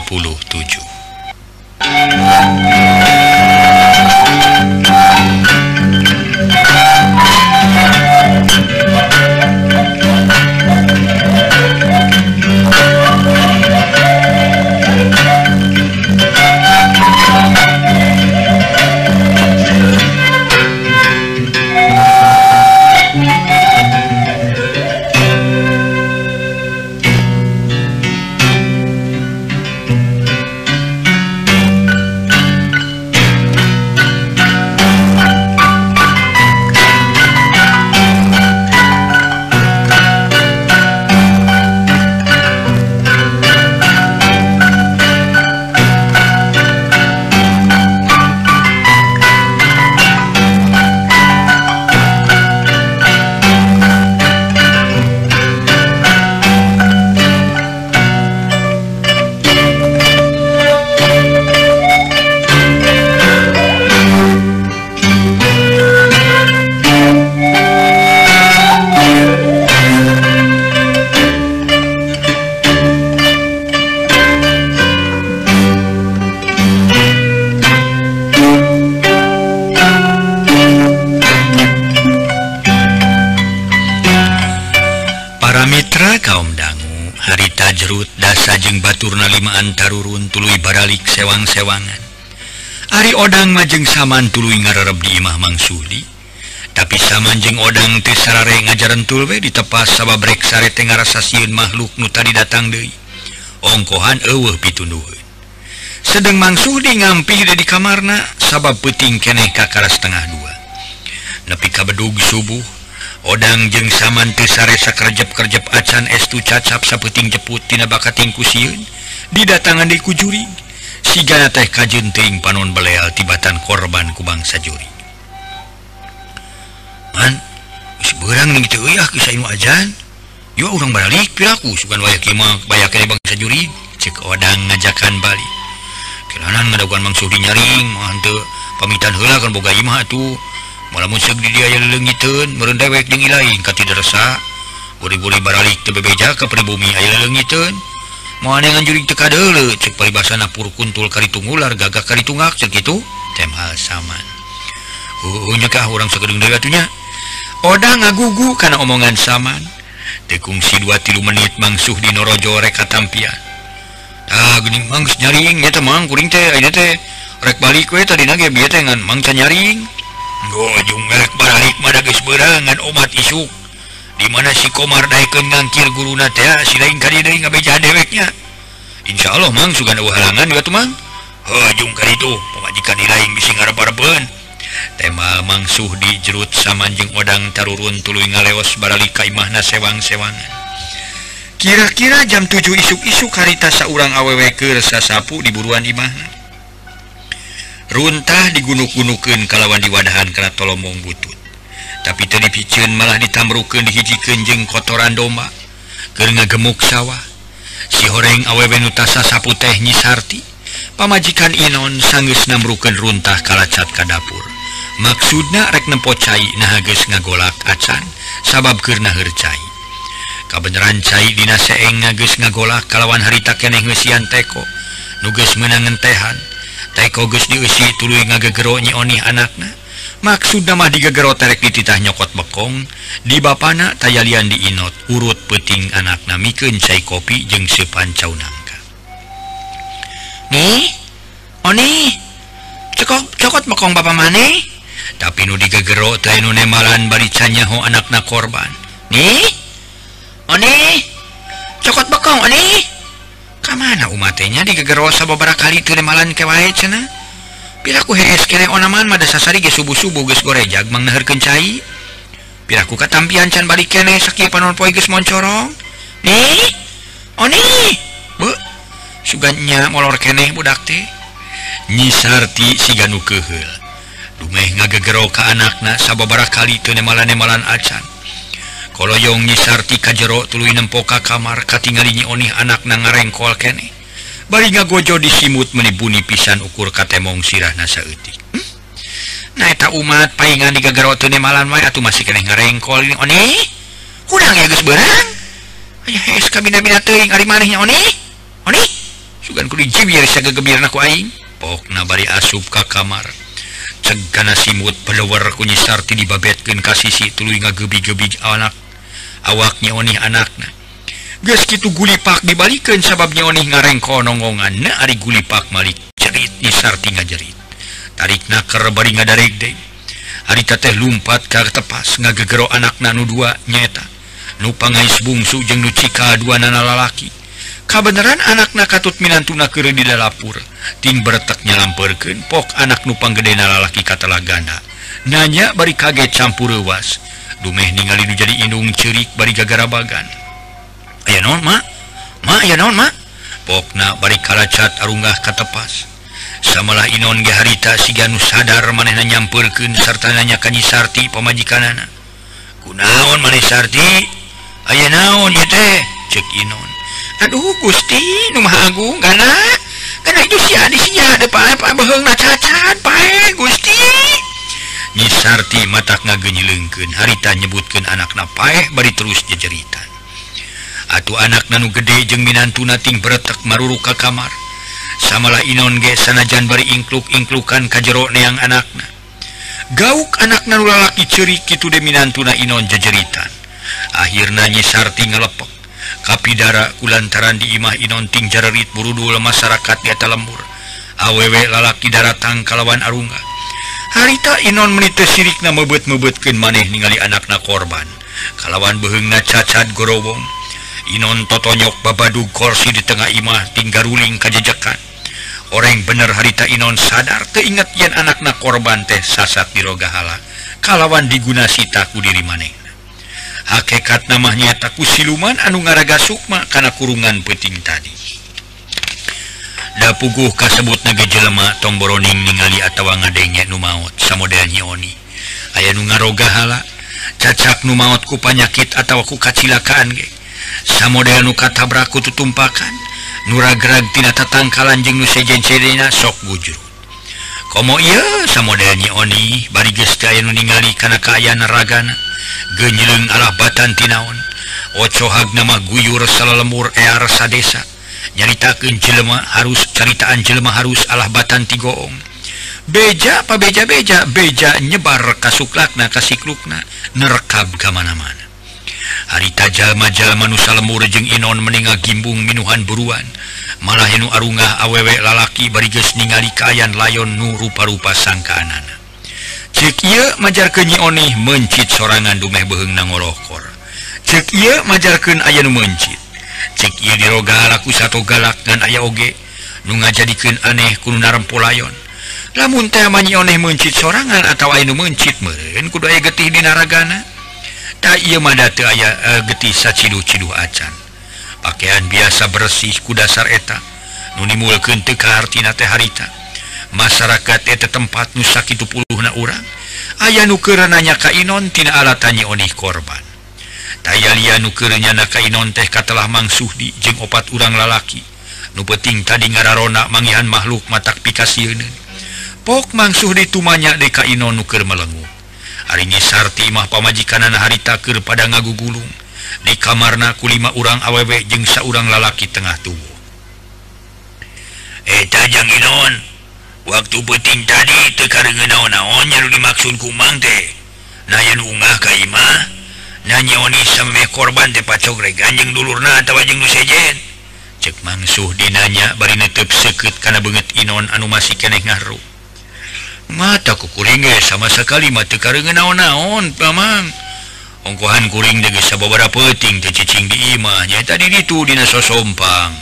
27 si odang majeng saman tulu ngarep di Imah Mangsudi tapi samanjeng odang Tesarare ngajaran tulwe ditepas sabab brek sare Ten rasasiun makhluk nu tadi datang Dei ongkohan ewe pitun sedang Mangsudi ngampi di kamarna sabab peting keneh kakara setengah dua. Nepi kabedug subuh odang jeng saman Tesare sakerjep-kerjep acan estu cacap sapeting jeput tina bakating kusiun didatangan di kujuri sigana teh kajunting panon beleal tibatan korban ku bangsa juri. Man seberang nih ah, gitu ya kisah ilmu ajan yo orang balik piraku sugan waya kima bayak dari bangsa juri. Cek odang ngajakan balik. Kiranan ngadaguan mangsu dinyaring mantu pamitan hela kan boga imah tuh malah musuh di dia yang lengitun merendewek dengan lain kati derasa boleh-boleh baralik tebebeja ke pribumi ayah lengitun juring teka dulu cek basana purkuntul karitung ular gagah karitungak segitu tem hal saman. Oh, oh, Unyakah orang sekedung dewatunya Oda ngagugu karena omongan saman. Tekungsi dua tilu menit mangsuh di norojo reka tampian. Ah gening mangs nyaring nyata mang kuring teh ini teh rek balik kue tadi nage biaya tengan mangsa nyaring. Gojung rek balik mada geus berangan omat isuk dimana si komar naikkan ngangkir guru na si lain kali ngabeja deweknya. Insya Allah mang sugan halangan ya tuh mang. Hujung kali itu pemajikan lain bisa ngarep-arepen tema mangsuh di jerut samanjing odang tarurun tuluy ngaleos barali kaimahna sewang-sewangan. Kira-kira jam 7 isuk-isuk harita saurang awewe ke sasapu di buruan imahna. Runtah digunuk-gunukin kalawan diwadahan karena tolomong butut. tapi tadi picun malah ditamrukken dihiji kenjeng kotoran domba. Karena gemuk sawah. Si horeng awewenutasa sapu teh nyisarti. Pamajikan Inon sanggus namruken runtah kalacat ka dapur. Maksudna rek nempocai nahages ngagolak acan sabab kerna hercai kabenaran cai dina seeng nages ngagolak kalawan harita keneh ngesian teko. Nuges menangan tehan. Teko gus diusi tuluy ngagegero nyioni anakna. maksud nama digegero terek dititah nyokot bekong di Bapana tayalian diinot urut peting anak namikeun cai kopi jeung sepancau nangka. Nih oh oni cekok cokot bekong bapak maneh tapi nu digegero teh nu nemalan bari canyaho anakna korban. Nih oni oh cokot bekong oh oni ka mana umatnya digegero sababaraha kali teu nemalan kewae cenah piraku hees kere onaman mada sasari ge subuh-subuh geus gorejag mangneherkeun cai. Piraku katampian can balik kene sakieu panon poe geus moncorong. Nih. Oh Oni. Bu. suganya molor kene budak teh. Nyisarti siganu keheul. Dumeh ngagegero ka anakna sababara kali teu nemalan-nemalan acan. Koloyong nyisarti ka jero tuluy nempo ka kamar katingali nyi onih anakna ngarengkol kene. bariga gojo disimut menibuni pisan ukur katemong sirah nasauti hmm? na naeta umat paingan digagarotune malam wae atuh masih keneh ngarengkol ini one kurang ya guys berang aya heus kabina-bina teuing ari manehna one one sugan ku dijibir sagegembirna ku aing. Pokna bari asup ka kamar. Cegana simut peluwer ku nyisar ti dibabetkeun ka sisi tuluy ngagebi-gebi anak awaknya onih anakna. guys gitu gulipak dibalikin sababnya onih ngarengko nongongan na ari gulipak Malik cerit jerit nisarti ngajerit. Tarik naker bari ngadarek deh. Hari teh lumpat ke tepas ngagegero anak nanu dua nyeta. Nupangais bungsu jeng nucika dua nana lalaki. Kabenaran anak na nakatut minantuna kere di dalapur ting berteknya lamperken pok anak nupang gede lalaki katala ganda nanya bari kaget campur was dumeh ningali nu jadi indung cerik bari gagara bagan aya non ma Ma ya non ma pokna balik kalacat arunggah katepas. Samalah Inon ge geharita siganus sadar manehna nyampurkeun sarta nanya kanyi Sarti pemajikanana kunaon maneh Sarti? Aya naon ieu teh? Cek Inon. Aduh Gusti nu maha agung kana kana itu si adi si ada pae pae beheungna cacat pae eh, Gusti. Nyi Sarti matak ngageunyeulengkeun harita nyebutkeun anakna paeh bari terus jejeritan Atuh anak nanu gede jeung minantunating beretak maruru ka kamar. Samalah Inon ge sanajan bari ingkluk-ingklukan ka jero neang anakna. Gauk anak nanu lalaki cerik kitu de minantuna Inon jejeritan akhirnya nyisarti ngalepek. Kapidara kulantaran di imah Inon ting jarerit burudul masyarakat di atas lembur. Awewe lalaki daratang kalawan arunga. Harita Inon menita sirikna mebet-mebetkeun maneh ningali anakna korban. Kalawan behengna cacat gorowong. Inon totonyok babadu korsi di tengah imah tinggal ruling kajejekan orang bener harita Inon sadar teingat yen anakna korban teh sasat dirogahala kalawan diguna sitaku diri maneh. Hakekat namanya taku siluman anu ngaraga Sukma karena kurungan peting tadi. Da puguh kasebut naga jelema tomboroning ningali atawa ngadenya nu maut samodel nyioni aya nu ngarogahala cacak nu maut ku panyakit atawa ku kacilakaan geng samodel nuka tabraku tutumpakan nuraragtinata tatangkalan jeng nusejen Serena sok wujud komo iya samodelnya Oni bari ningali karena kayan ragana genjeleng Allah batan tinaon Ocohag nama guyur salah lemur er sadesa nyaritakan jelema harus caritaan jelema harus Allah batan tigoong beja apa beja-beja? Beja nyebar kasuklakna kasiklukna nerkab kemana-mana harita jalma-jalma Nusa lemur jeung Inon meninga gimbung minuhan buruan. Malah Henu Arunga awewek lalaki barigus ningali kayan layon nu rupa-rupa sangkaanana cek ia majar kenyi onih mencit sorangan dumeh beheng nangorokor cek ia majarkan aya nu mencit. Cek ia diroga laku satu galak dan aya oge nu ngajadikeun aneh kudu narempo layon. Lamun teh manyi oneh mencit sorangan atau aya mencit meureun kudu aya getih di naragana. aya eh, getisacidu-cidu acan. Pakaian biasa bersih ku dasar eta. Nunimul kente kehartina teh harita. Masyarakat eta tempat nusak itu puluh na urang aya nukerananya kainontina tanya onih korban. Taylia nukernya na kainon teh katalah mangsuh di jeng opat urang lalaki. Nu peting tadi ngararona mangihan makhluk matak pikasi pok mangsuh ditumanya deka inon nuker melenggu harinya Sarti mah pamajikan haritakir pada ngagu gulung. Di kamarna kulima urang awewek jengsa urang lalaki tengah tubuh. Eh, Etajangnon waktu puting tadi tekaraonnya dimaksud kumang teh. Nayanunga Kaimah nanyaoni sampai korban tepacogre ganjeng dulu na tawajeng sejen. Cek mangsuh dinanya bari netep seket karena banget Inon anu masih keeh ngaruh. mata kukuring sama sekali. Mati karena naon-naon Pamang ongkohan kuring degesa beberapa peting cacing di imahnya. Tadi itu dina sosompang.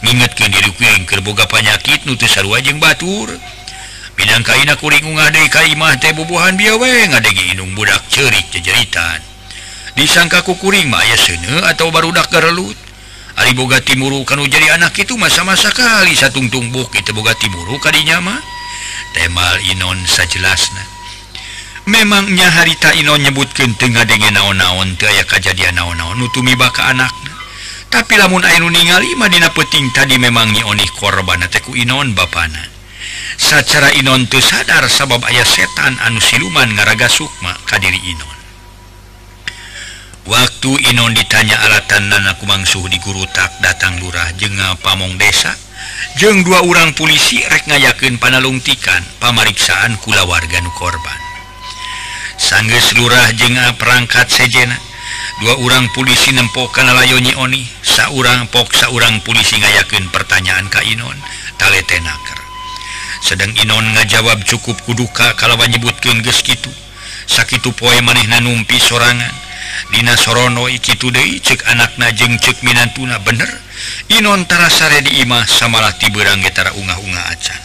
Ngingetkan diri kuing kerboga penyakit nutu sarua jeung batur. Binang kaina kuring ngadai kaimah teh bubuhan biawe ngadegi inung budak cerik jejeritan disangka kukuring mah aya seuneu atau barudak garelut Ari boga timuru kanu jadi anak itu masa-masa kali. Satungtung buk itu boga timuru kadinya mah. temal Inon sajelasna memangnya harita Inon nyebutkan Tengah dengan naon-naon aya kejadian naon-naon. Nutumi baka anaknya tapi lamun Ayu ningalmadina peting tadi memangnya Oni korban teku Inon bana secara Inon tuh sadar sabab ayah setan anu siluman ngaraga Sukma Kadiri Inon. waktu Inon ditanya alatan nanaku mangsuh di guru tak datang lurah jenga pamong desa? Jeng dua orang polisi rek ngayaken panalungtikan pameriksaan kula warga nu korban. Sangges lurah jenga ah, perangkat sejena. Dua orang polisi nempokan layonyi Oni saurang poksa orang polisi ngayaken pertanyaan Ka Inon taletenaker sedang Inon ngajawab cukup kuduka kalau menyebutkan ges gitu sakit poe manehna numpi sorangan. Dina Sorono iki Tude cek anak najeng cek Minantuna bener? Inontara sare di Imah samalah tiberang getara unga-unga acan.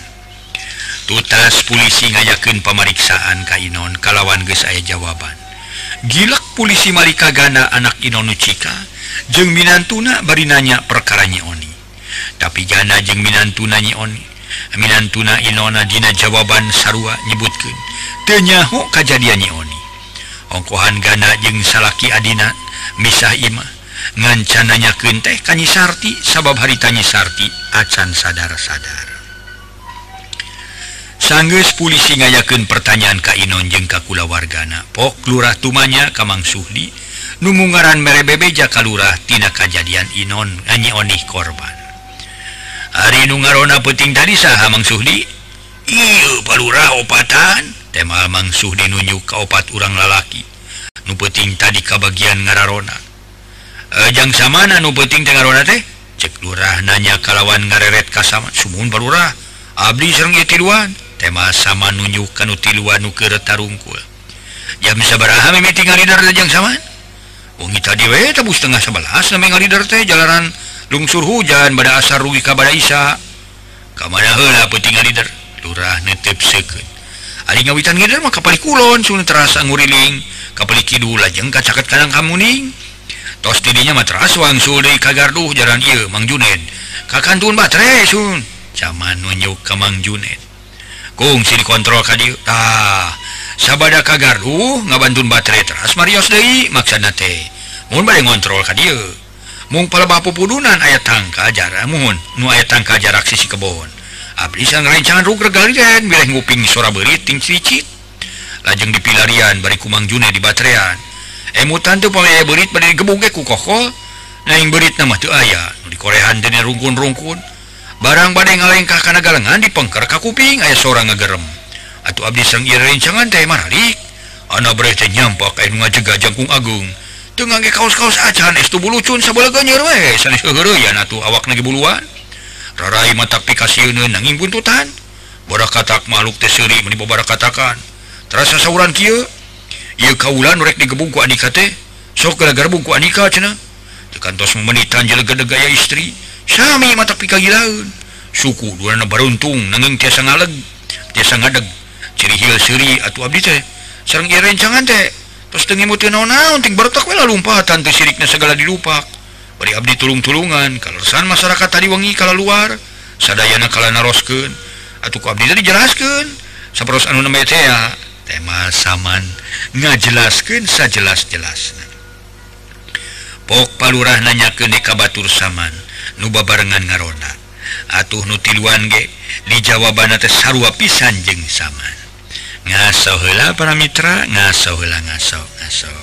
Tutas polisi ngayaken pemeriksaan Kainon kalawan ge saya jawaban. Gilak polisi malika Gana anak Inonucika jeung Minantuna bari nanya perkaranya Oni. Tapi Gana jeung Minantunanyi Oni. Minantuna Inona Dina jawaban Sarua nyebutkan tenyahu kejadiannya Oni. ongkohan Gana jeung salaki Adina misah Imah ngancananya kente Kanyi Sarti sabab haritanyi Sarti acan sadar-sadar. Sangges polisi ngayaken pertanyaan Kainon jeng kakula wargana pok lurah tumanya Kamang Suhdi numungaran merebebe jaka lurahtina kejadian Inon nganyi onih korban. Hari Nungarona peting tadi sah Mang Suhdi Iu palurah opatan. temal mangsuh dinunjuk kaupat urang lalaki. Nupeting tadi kebagian ngararona. Ejang samana nupeting tengarona teh cek lurah nanya kalawan ngareret kasaman sumun barurah Abdi serng tiruan tema sama nunjukkan kanu nu nuker tarungkul. Jam sabaraha mimiti ngalidar jang saman? Wengi tadi we tebus tengah sebelas nama ngalidar teh jalanan lungsur hujan pada asar rugi kabada isa. Kamana heula penting ngalidar lurah netep sekeun ngawitan mah kapal Kulon Sun terasa nguriling kapal Kidul lajeng kacaket kadang kamuning. Tos tidinya matras wangsul dari kagarduh jalan iya Mang Juned kakantun baterai Sun. Zaman nunjuk ke Mang Junet. kung si dikontrol kadieu tah. Sabada kagarduh ngabantun baterai teras marios deui maksana teh. Mun bade ngontrol ka dieu. Mung paleba pupudunan aya tangka jarak muhun. Nu aya tangka jarak sisi kebon. aplisan rencana nguping sora beriting cicit. Lajeng dipilarian bari kumang June di baterean. Eh, Emutan tuh pamaya berit pada digebuke ku kokol. Naing berit nama tuh ayah. Di korehan dene rungkun-rungkun. Barang badai ngalengkah karena galengan dipengker ka kuping ayah seorang ngagerem atau abdi sang ieu rencangan teh maralik anak beureuh nyampak kain ngajega jangkung agung. Tengah ngangge kaos-kaos acan es tu bulucun sabalaga nyer we sanes heureuyan atuh awak nagi buluan. Rarai mata pikasiun nanging buntutan. Boda katak makhluk teh seuri meni menibobara katakan. Terasa sauran kia ia kaulan rek digebung ku anika teh. Sok gara-gara bungku anika cenah. cina. Tekantos memenitan jelega gaya istri. Sami mata pikagilaun suku dua baruntung nanging tiasa ngaleg tiasa ngadeg. Ciri hil siri atu abdi teh. Sareng ieu rencangan teh. Tos teu mutu naon-naon ting baru we wela lumpatan teh sirikna segala dilupak. beri Abdi tulung-tulungan. Kalausan masyarakat tadi wengi kalau luar sadana kalau narosken atau Abdi dijelaskan seperti anu ya tema saman nggak jelaskan saya jelas Pok palurah nanya ke neka Batur saman nuba barengan ngaroda atuh nutiluan ge di jawaban atas sarwa pisan jeng saman. Ngaso hela para mitra ngaso hela ngaso ngaso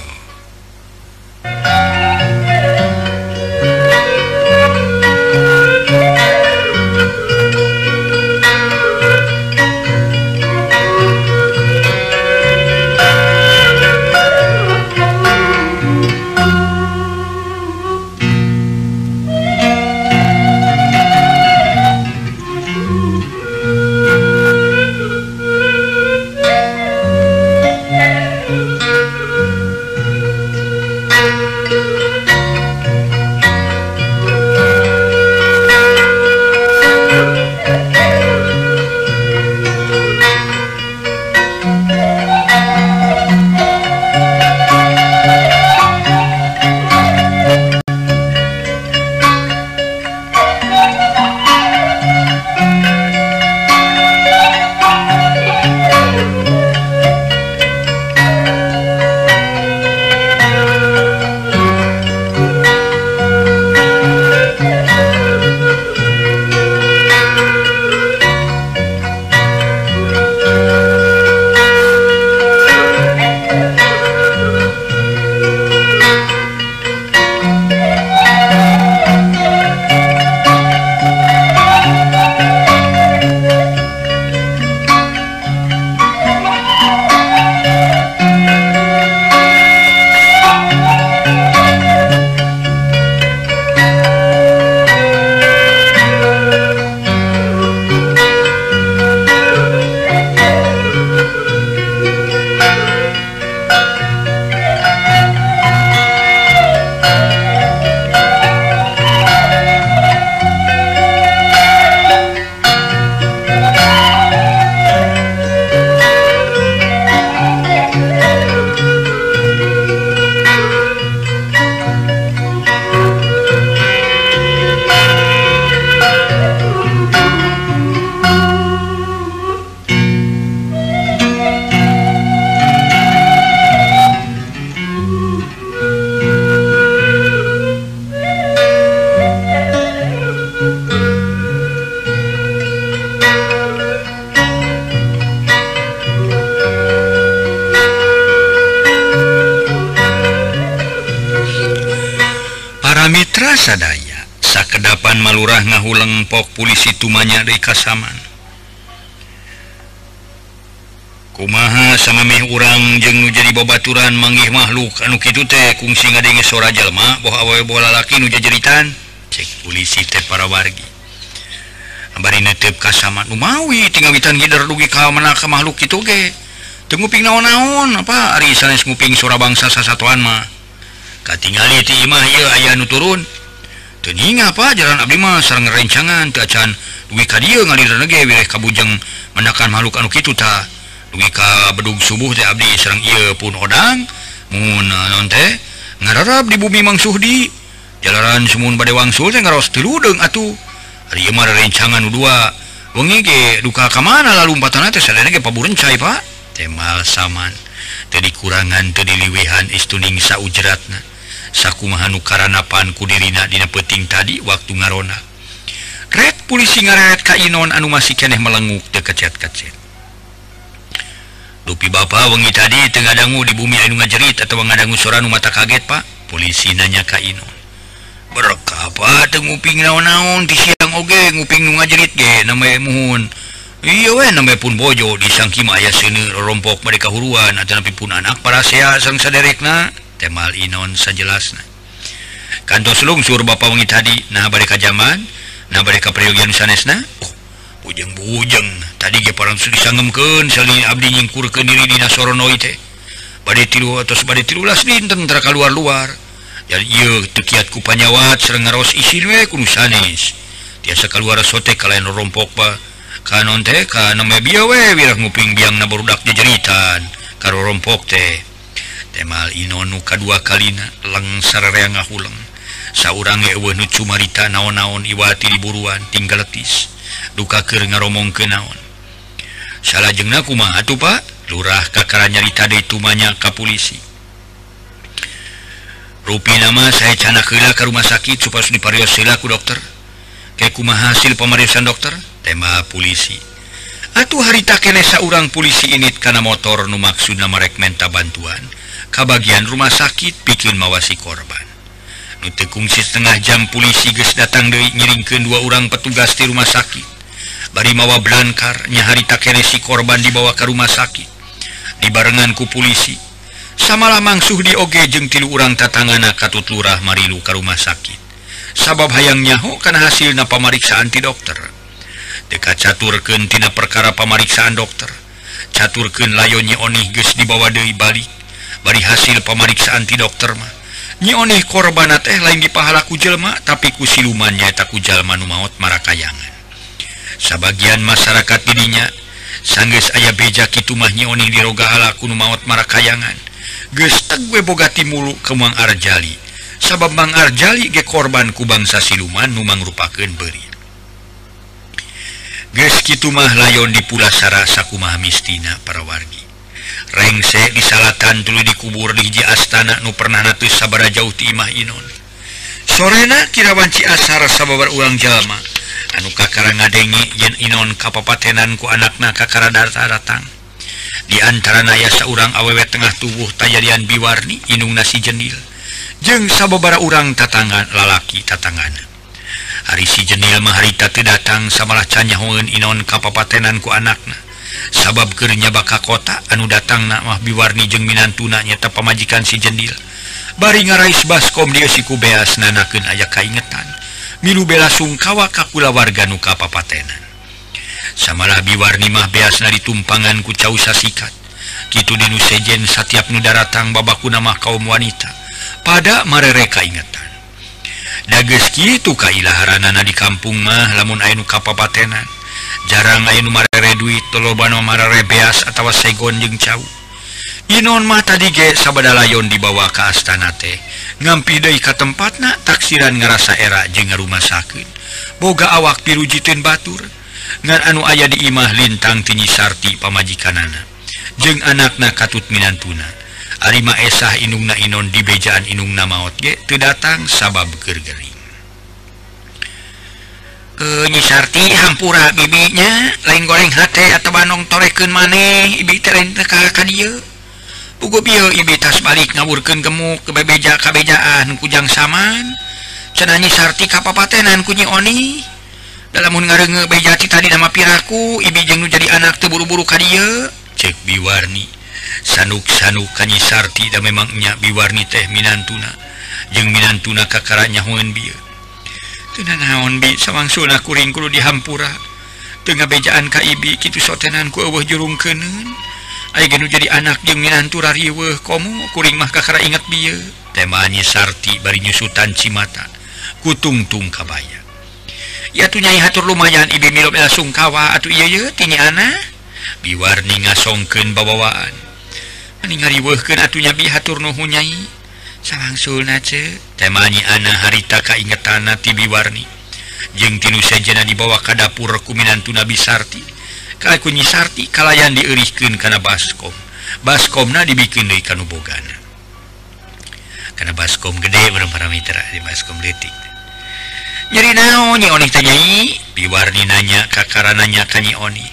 sadaya sakedapan malurah ngahuleng pok polisi tumanya di kasaman. Kumaha sama meh urang jeng nu jadi babaturan manggih makhluk anu kitu teh kungsi ngadenge suara jalma boh awe bola laki nu jajeritan cek polisi teh para wargi. Abari netep kasaman nu mawi tinggal witan gider dugi ka mana ka makhluk kitu ge. Teu nguping naon-naon apa ari sanes nguping suara bangsa sasatuan mah. Katingali ti imah ieu aya nu turun. tening apa jalan Abdimah serang rencangan kecan duwi ka dia ngalir nege wireh kabujeng menakan makhluk anu kitu ta. Duwi ka bedug subuh teh abdi serang ia pun odang. Mun uh, non teh? Ngararap di bumi Mang Suhdi jalanan semun bade wangsul teh ngaros tiludeung atuh. Hari ieu mah rencangan dua. Wengi ge duka ka mana? Lalu empatan teh sadana ge paburencai pak. Temal saman teu dikurangan teu diliwehan istuning saujratna sakumahanu karenapaan kudirina dina peting tadi waktu ngarona. Red polisi ngaret kainon anu masih keneh melenguk dekecet-kecet Dupi Bapak wengi tadi Tengah dangu di bumi anu ngajerit atau ngadanggu soran mata kaget Pak. Polisi nanya kainon berkapa tenguping naon-naon di siang oge nguping ngajerit ge namanya e muhun. Iya we namanya e pun bojo disangki maya sini rompok mereka huruan atau nabi pun anak para sea sang saderekna Temal Inon sajelasna. Kantos lungsur Bapak wengi tadi nah mereka zaman nah mereka peryogian sanesna? Oh, Ujeng bujeng tadi ge parang sudah sangemkeun sali abdi nyingkurkeun diri dina soronoi teh. Bade tilu atos bade tilulas dinten tara kaluar-luar. Jadi ieu teu kiat ku panyawat sareng ngaros isin we kudu sanes. Tiasa kaluar sote kalain rompok pa kanon teh kana mebia we wirah nguping biang na barudak jeritan. Karo rompok teh. temal Inonu kadua kalina lengsar rea ngahuleng. Saurang ewen cumarita naon-naon Iwati diburuan tinggal letis duka dukaker ngaromong ke naon. Salah jengnakuma atuh Pak? Lurah kakara nyarita de itumanya ka polisi Rupi nama saya cana kela ke rumah sakit supaya diparios sila ku dokter. Kekuma hasil pemeriksaan dokter? Tema polisi Atuh harita kenesa orang polisi init karena motor numaksud nama rek menta bantuan. kebagian rumah sakit bikin mawasi korban. Nutekungsi setengah jam polisi guys datang dari nyiringkan dua orang petugas di rumah sakit. Bari mawa blankar nyahari takeresi korban dibawa ke rumah sakit. Dibarenganku polisi. Samalah mangsuh di oge jeng tilu urang tatangana katut lurah marilu ke rumah sakit. Sabab hayang nyaho karena hasil na pemeriksaan ti dokter. Dekat caturkan tina perkara pemeriksaan dokter. Caturken layonnya onih guys dibawa dari balik. bari hasil pemeriksaan ti dokter mah. Nyoeh korban teh lain di pahalaku Jelma tapi ku silumannya tak kujalmanu maut marakayangan. Sebagian masyarakat dirinya sangges ayah bejak itumahnya Oning dirogalaku maut marakayangan. Gestek gue bogati mulu kemang Arjali. Sabab Bang Arjali ge korban ku bangsa siluman numang rupaken beri Ges Kimah layon di Pulasara Sakumah Mistina para wargi rengse di salatan dulu dikubur di hiji astana nu pernah natu sabara jauh timah imah Inon sorena kirawanci asar sababar ulang jalma. Anu kakara ngadengi yen Inon kapapatenanku anakna kakara darta datang. Diantara naya seorang urang awewe tengah tubuh tayarian biwarni inung nasi jenil. Jeng sababara urang tatangan lalaki tatangan. Hari si jenil maharita datang samalah canyahungeun Inon kapapatenanku anakna. sabab kenya baka kota anu datang namah biwarni jeng minan tunanya tak pemajikan si jendil. Bari ngarais baskom dia siku beas nanaken aya kaingetan. Milu bela sungkawa kakula warga nuka papatenan. Samalah biwarni mah beasna ditumpangan ku causa sikat gitu dinu sejen setiap nu daratang babaku nama kaum wanita. Pada marere kaingetan. Dageski itu kailaharanana di kampung mah lamun ainu kapapatenan jarang lainre duit tolobano marere beas atau segon jeng cau Inon mah tadi ge sabada layon dibawa ke astana teh ngampi deui ka tempatna taksiran ngerasa era jeung rumah sakit boga awak pirujiteun batur. Ngan anu aya di imah lintang tinyi sarti pamajikanana. Jeung anakna katut minantuna. Arima esah inungna inon di bejaan inungna maot ge teu datang sabab gergeri Eh, e, nyisarti hampura bibinya lain goreng hati atau Bandung torekken maneh ibi tas balik ngaburkan gemuk kebebeja kabejaan kujang saman. Cenanyi sarti kapapatenan kunyi Oni. Dalam ngarenge bejati tadi nama piraku ibi jeng jadi anak tuh buru-buru kadia cek biwarni. Sanuk sanuk kanyi sarti dan memangnya biwarni teh minantuna. Jeng minantuna kakaranya hoen bieu naon bi sawang Sunda kuringkulu dihampura. Tengah bejaan Kaibi gitu sotenanku eueuh jurung kenen Aigenu jadi anak je minantura riwe kom kuring mah kakara ingat bi temanya Sarti bari nyusutan Cimata kutungtung kabaya Ya tuh nyai hatur lumayan ibi milop ela sungkawa atau ieu ieu tinya ana? Biwarni ngasongkeun babawaan Mending ngariweuhkeun atuh nyabi hatur nuhun nyai. temanyi anak harita ka inget kaingetan tibiwarni jeng tinu sejena dibawa ka dapur kuminantu Nabi Sarti. Kakunyi Sarti kalayan diirihkan karena baskom. Baskomna dibikin dari kanubogan karena baskom gede belum para mitra di baskom detik nyeri naonnya oni tanyai biwarni nanya kakara nanya kanyi oni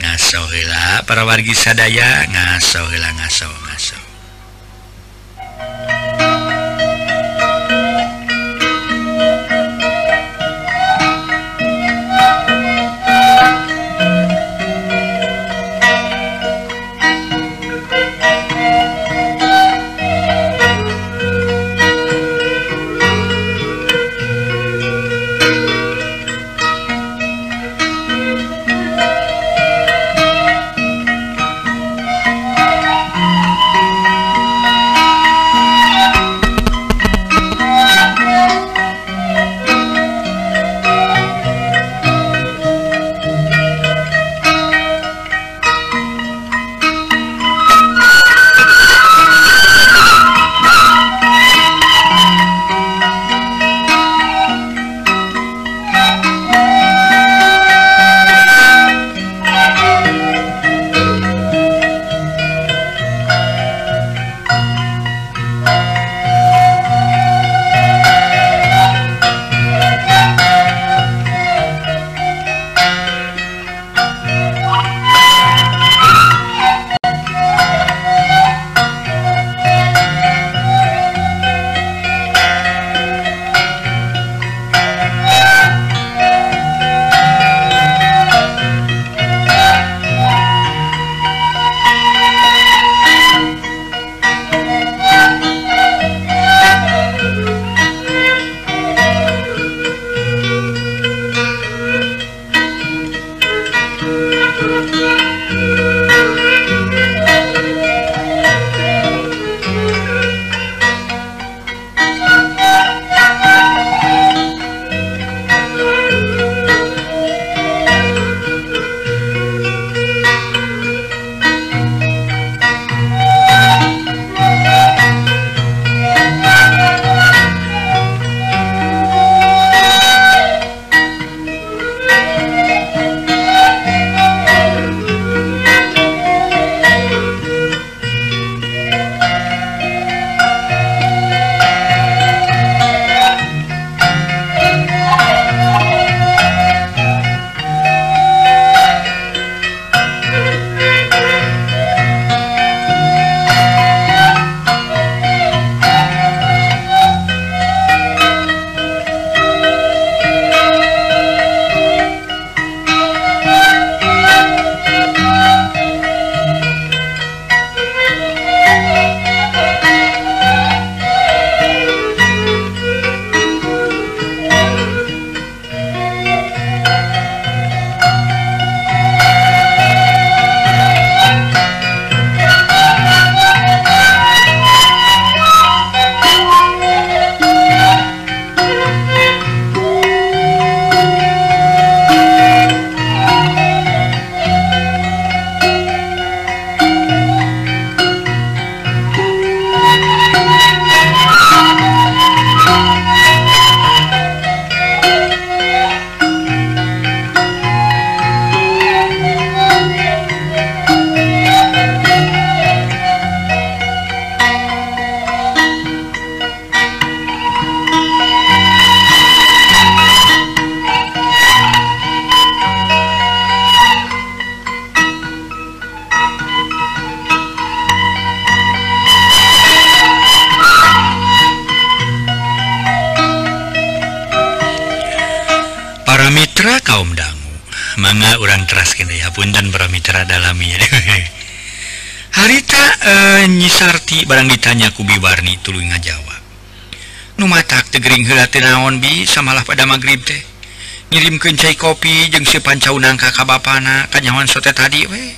ngaso ngasohela para wargi sadaya ngasohela ngasoh barang ditanya kubi Warni tulu nga Jawa. Numatak tegering helati naon bi? Samalah pada magrib teh. Ngirim kencai kopi jeng si pancau nangka kabapana. Kanyawan sote tadi we.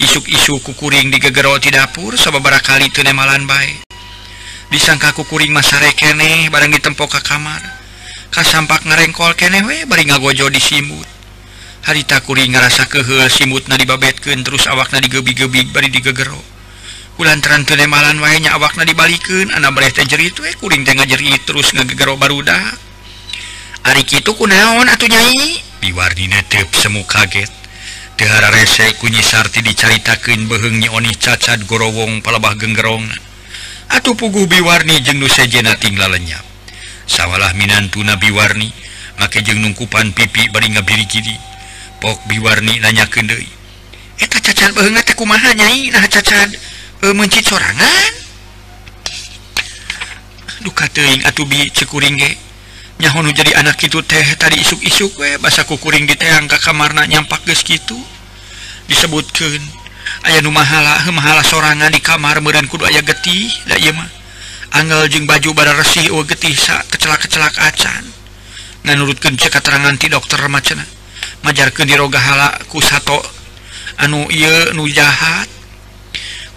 Isuk-isu kukuring di gegero di dapur sababara kali tenemalan baik disangka kukuring masa rekene barang ditempok ke kamar. Kasampak ngarengkol kene we bari ngagojo di simut harita kuring ngerasa ngarasa simut na dibabetkeun terus awakna digebi-gebi bari digegero. lantaran penemalan wanya awakna dibalikin anak berete jerit eh, kuring tengah jerit terus ngegegero baruda hari itu ku naon atau nyai? Diwarni netep semu kaget. Tehara rese kunyi sarti dicaritakin behengnya oni cacat gorowong palabah genggerong. Atau pugu biwarni jengnu sejena tinggal lenyap Sawalah minantu nabi warni make jeng nungkupan pipi bari ngabiri kiri. Pok biwarni nanya kendei Eta cacat behengat aku maha nyai? Nah cacat. menci sorangan? Duka teing atubi cekuring ge. Nyahono jadi anak itu teh tadi isuk-isuk we basa kukuring di teang ke kamarna nyampak geus gitu disebutkan ayah nu mahala mahala sorangan di kamar meureun kudu aya getih da ieu mah. Angel jeung baju bara resih we getih sa kecelak-kecelak acan. Nganurutkeun cek keterangan ti dokter macana majarkeun di roga hala ku sato. Anu ieu nu jahat.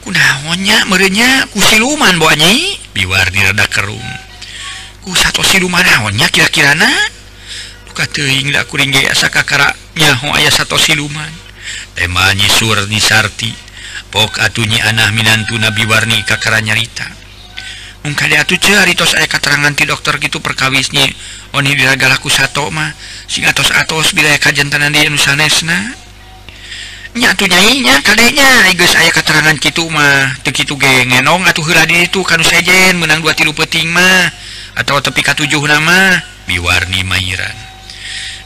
udahonya menya kusiluman bonyi biwar dirada kerum. Ku satu siluman ah, naonnya kira-kira na luka teing aku ringgi asa satu siluman. Temanyi sur di sarti pok atunyi anak minantu nabi warni kakara nyarita mungkin dia tuh cari tos ayah keterangan ti dokter gitu perkawisnya oni diragalaku satu mah sing atos atos bila kajantanan dia nusanesna. nyatunyainya kadeknya guys saya keterangan gitu mah begitu gengenong atau huradi itu kan sejen menang dua tilu peting mah atau tepi katujuh nama biwarni mairan.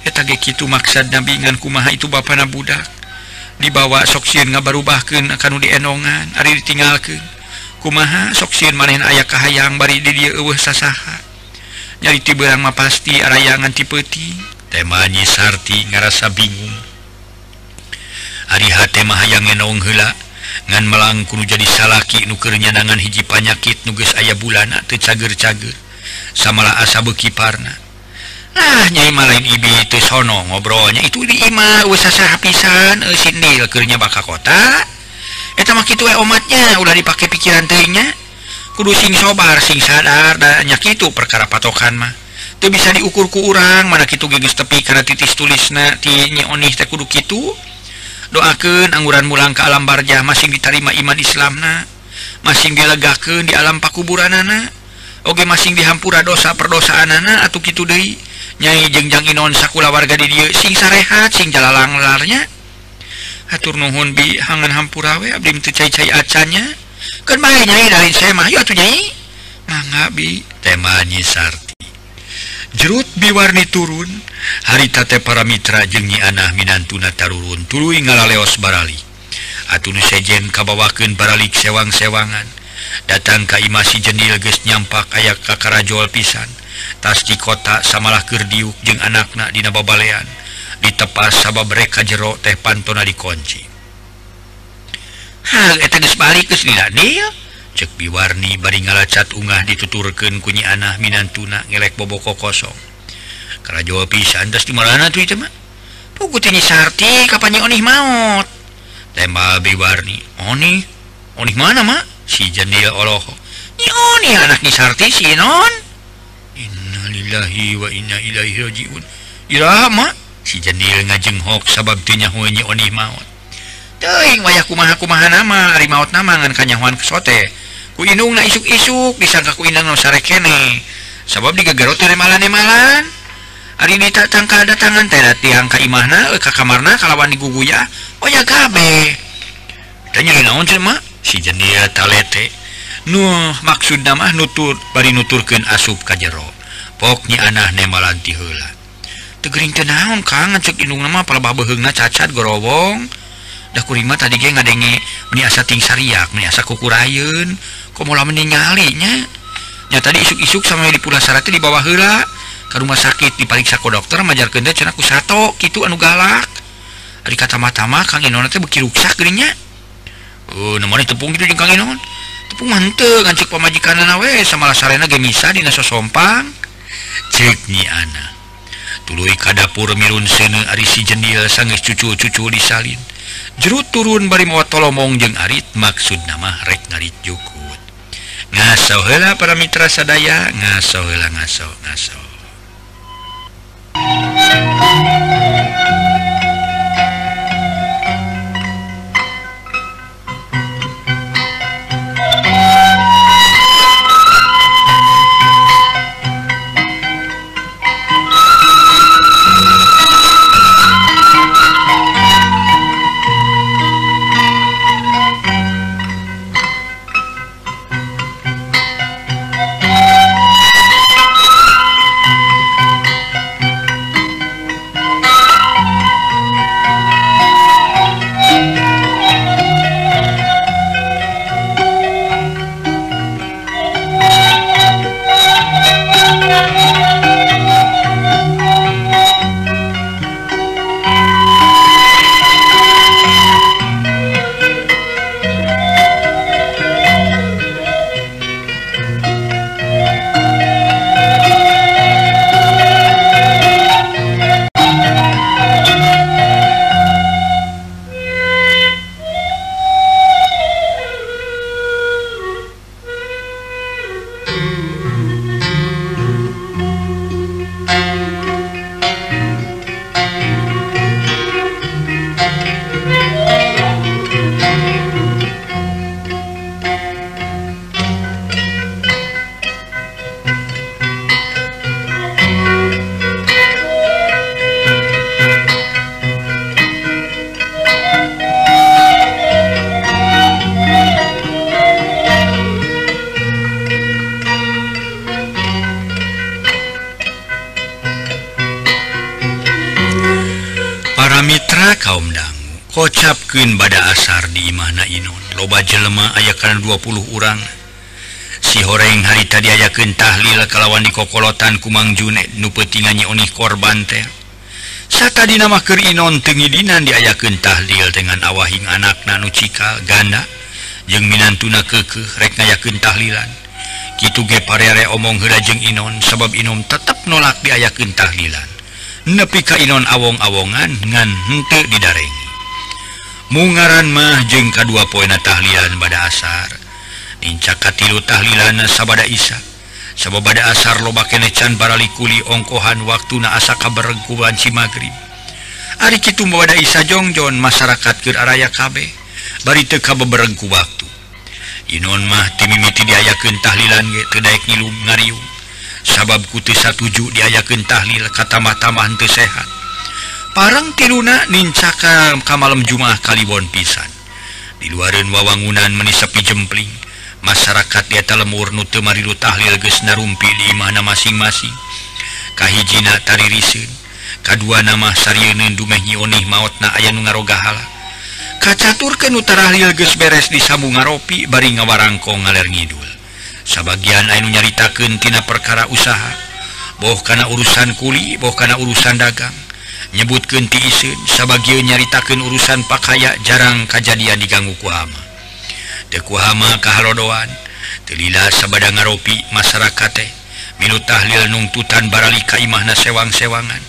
Eta ge kitu maksud nampingan kumaha itu bapak na budak. Dibawa soksieun ngabarubahkeun kanu dienongan ari ditinggalkeun. Kumaha soksieun manehna aya kahayang bari di dieu eueuh sasaha. Nyari tiberang mah pasti arayangan ti peuting. Teh nyi Sarti ngarasa bingung. Arihatemahang ngenong hela ngan melangkulu jadi salaki nukernya dengan hiji panyakit nuges ayah bulan atau cager-cager samalah asa beki parna. Nah nyai malain ibi itu sono ngobrolnya itu di ima usaha hapisan e, sini kerja baka kota. Eta mah kitu omatnya udah dipakai pikiran tehnya kudu sing sobar sing sadar dan itu perkara patokan mah. Itu bisa diukur ku orang mana kitu geus tepi karena titis tulisna ti onih teh kudu kitu. doakan angguran mulang ke alam barjah masing diterima iman Islam Islamna masing dilegaken di alam pakuburan anak Oke masing dihampura dosa perdosaan anak atau gitu Dei nyai jengjang Inon sakula warga di dia sing sarehat sing jalalang larnya. Atur nuhun bi hangan hampurawe abdi teu cai-cai acanya. Kan bae nyai dari saya mah yeuh atuh nyai. Mangga bi. Tema nyi sarti jerut biwarni turun haritate para Mitra jengnyi anak Minantuna Tarurun tulu ngalaleos Barali. Atun sejen kabawaken baralik sewang-sewangan datang Kaimasi jenil ges nyampak aya kakarajol pisan. Tasdi kota samalah kerdiuk jeung anakna dina babalean ditepas sabab mereka jero teh pantona dikunci. Balik ke cek biwarni bari ngalacat ungah dituturken kunyi anak Minantuna ngelek boboko kosong. Karena Jawa pisan terus di mana tuh itu mah pugut ini sarti kapannya onih maut. Tembal biwarni onih onih mana mak? Si jendil oloho ini onih anak nih sarti si non? Innalillahi wa inna ilaihi rajiun. Iraha mak? Si jendil ngajenghok sabab tunya huenyi onih maut. Teuing wayah kumaha kumaha nama ari maut nama ngan kanyahuan kesote. kuinung na isuk-isuk disangka kuinang no sare kene sabab digagarot tere malan malan hari ini tak tangka ada tangan tera tiang ka imahna eh, ka kamarna kalawan diguguya ya. Oh, Kabe tanya naon teh mah si jenia talete nu maksud nama nutur bari nuturkeun asup ka jero. Poknya anah ne malan ti heula. Tegering teh naon kang? Ngecek indung nama palebah beheungna cacat gorowong. Dah kurima tadi ge ngadenge meni asa ting sariak meni asa kukurayun. komula meninggalnya? Ya tadi isuk-isuk sama di pula syaratnya di bawah hela ke rumah sakit diperiksa ke dokter majar genda cina ku gitu anu galak. Dari kacamata-tama Kang Inon teh beki ruksak gerinya. Eh, oh namanya tepung gitu Kang Inon tepung mante ngancik pemajikan nawe sama lasarena gemisa di naso sompang. Cek nyi ana. Tuluy ka dapur mirun sene ari si jendil sanggeus cucu-cucu disalin. Jerut turun bari mawa tolomong jeung arit maksud nama rek ngarit juku ngaso hela para mitra sadaya ngaso hela ngaso ngaso. 20 orang si horeng hari tadi ayaken tahlil kalawan di kokolotan Kumang Junet nupetingannya unih korban teh. Saat Sata dinamaker Inon tengidinan diayakenttahlil dengan awahing anak nanucika ganda jeung Minantuna keke rekna yaken tahlilan. Gitu ge parere omong herajeng Inon sebab Inom tetap nolak diayakenttahilan nepi ka Inon awong-awongan ngan hente didareng mugaran mah jeng kedua poina tahlilan pada asar. Incaka tilu tahlilana sabada Isa. Sababada asar loba kenecan baralikuli ongkohan waktu na asa kaberengkuban si magrib. Ari itu mubada Isa jongjon masyarakat keur araya KB bari teka beberengku waktu. Inon mah timimiti diayaken tahlilan ge teu ngilum ngariung. Sabab kuti satuju diayaken tahlil ka tamah-tamah sehat. Parang tiluna nincaka ka malam Jumaah Kaliwon pisan. Di luarin wawangunan menisepi jempling masyarakat diata lemur nutu Marilu tahlil gesnarumpi di mana masing-masing. Kahijina tari risin kedua nama Sarun dumehnyi onih maut na aya ngarogahala kacatur ke Nutarahlil ges beres di sambung ngaropi bari ngawarangko ngaler ngidul. Sebagian Ainu nyaritakentina perkara usaha. Boh karena urusan kuli boh karena urusan dagang. Nyebut kenti isun sebagai nyaritakan urusan pakaya jarang kejadian diganggu kuama tekuhama kahalodoan telila sabada ngaropi masyarakat teh. Minut tahlil nungtutan barali Kaimahna sewang-sewangan.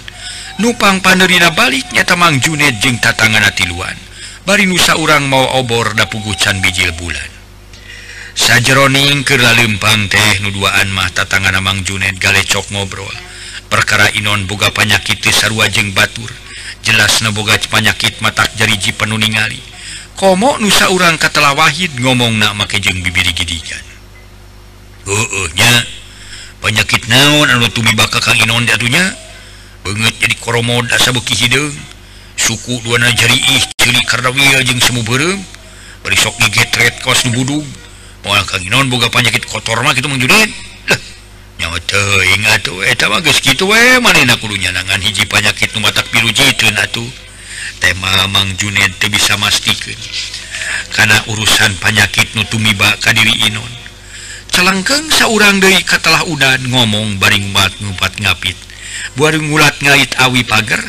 Nupang panerina balik nyata Mang Junet jeng tatangan atiluan bari nusa urang mau obor da pugucan bijil bulan. Sajeroning kerla lempang teh nuduaan mah tatangan Amang Junet galecok ngobrol. Perkara Inon boga panyakit sarwa jeung Batur. Jelas neboga panyakit matak jariji penuningali komo nusa urang katela Wahid ngomong na makejeng bibiri gidikan uhnya penyakit naon anu tumi baka kang Inon datunya banget jadi koromod asa beki hidung suku duana jari ih ciri kardawil jeung semu berem bari sok ngegetret kaos nu budug poal kang Inon boga penyakit kotor mah kitu mengjudit nyawa teuing atuh eta mah geus kitu we manehna kudu nyanangan hiji penyakit nu matak pilu atuh. tema Mang Juned tuh bisa mastikan karena urusan panyakit nutumiba Kadiri Inon. Celangkeng seorang dari katalah udan ngomong baring bat ngupat ngapit. Buat ngulat ngait awi pagar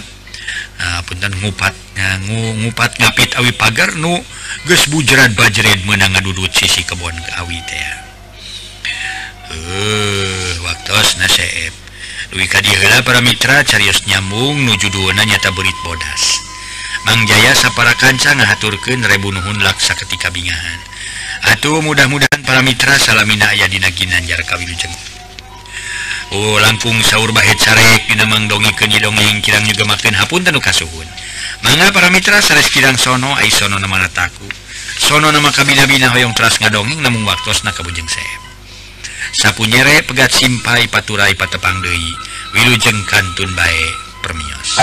nah, punten ngupat ah, ngu, ngupat ngapit awi pagar nu ges bujeran bajred menang dudut sisi kebon ke awi teh uh, waktu nasib Dewi kadira para mitra carius nyambung nuju dua nyata berit bodas. Mangjaya sapara kanca ngahaturkeun Rebu Nuhun laksa ketika bingahan. Atuh mudah-mudahan para mitra salamina aya dina ginanjar kawilujeng. Oh langkung sahur bahet sarek dina mangdongi kenyi dongeng kirang juga makin hapun tanu kasuhun. Mangga para mitra sares kirang sono ai sono nama taku Sono nama kabina-bina hoyong teras ngadongeng namun waktosna kabujeng saya sapu nyere pegat simpai paturai patepang Dewi Wilujeng kantun bae permios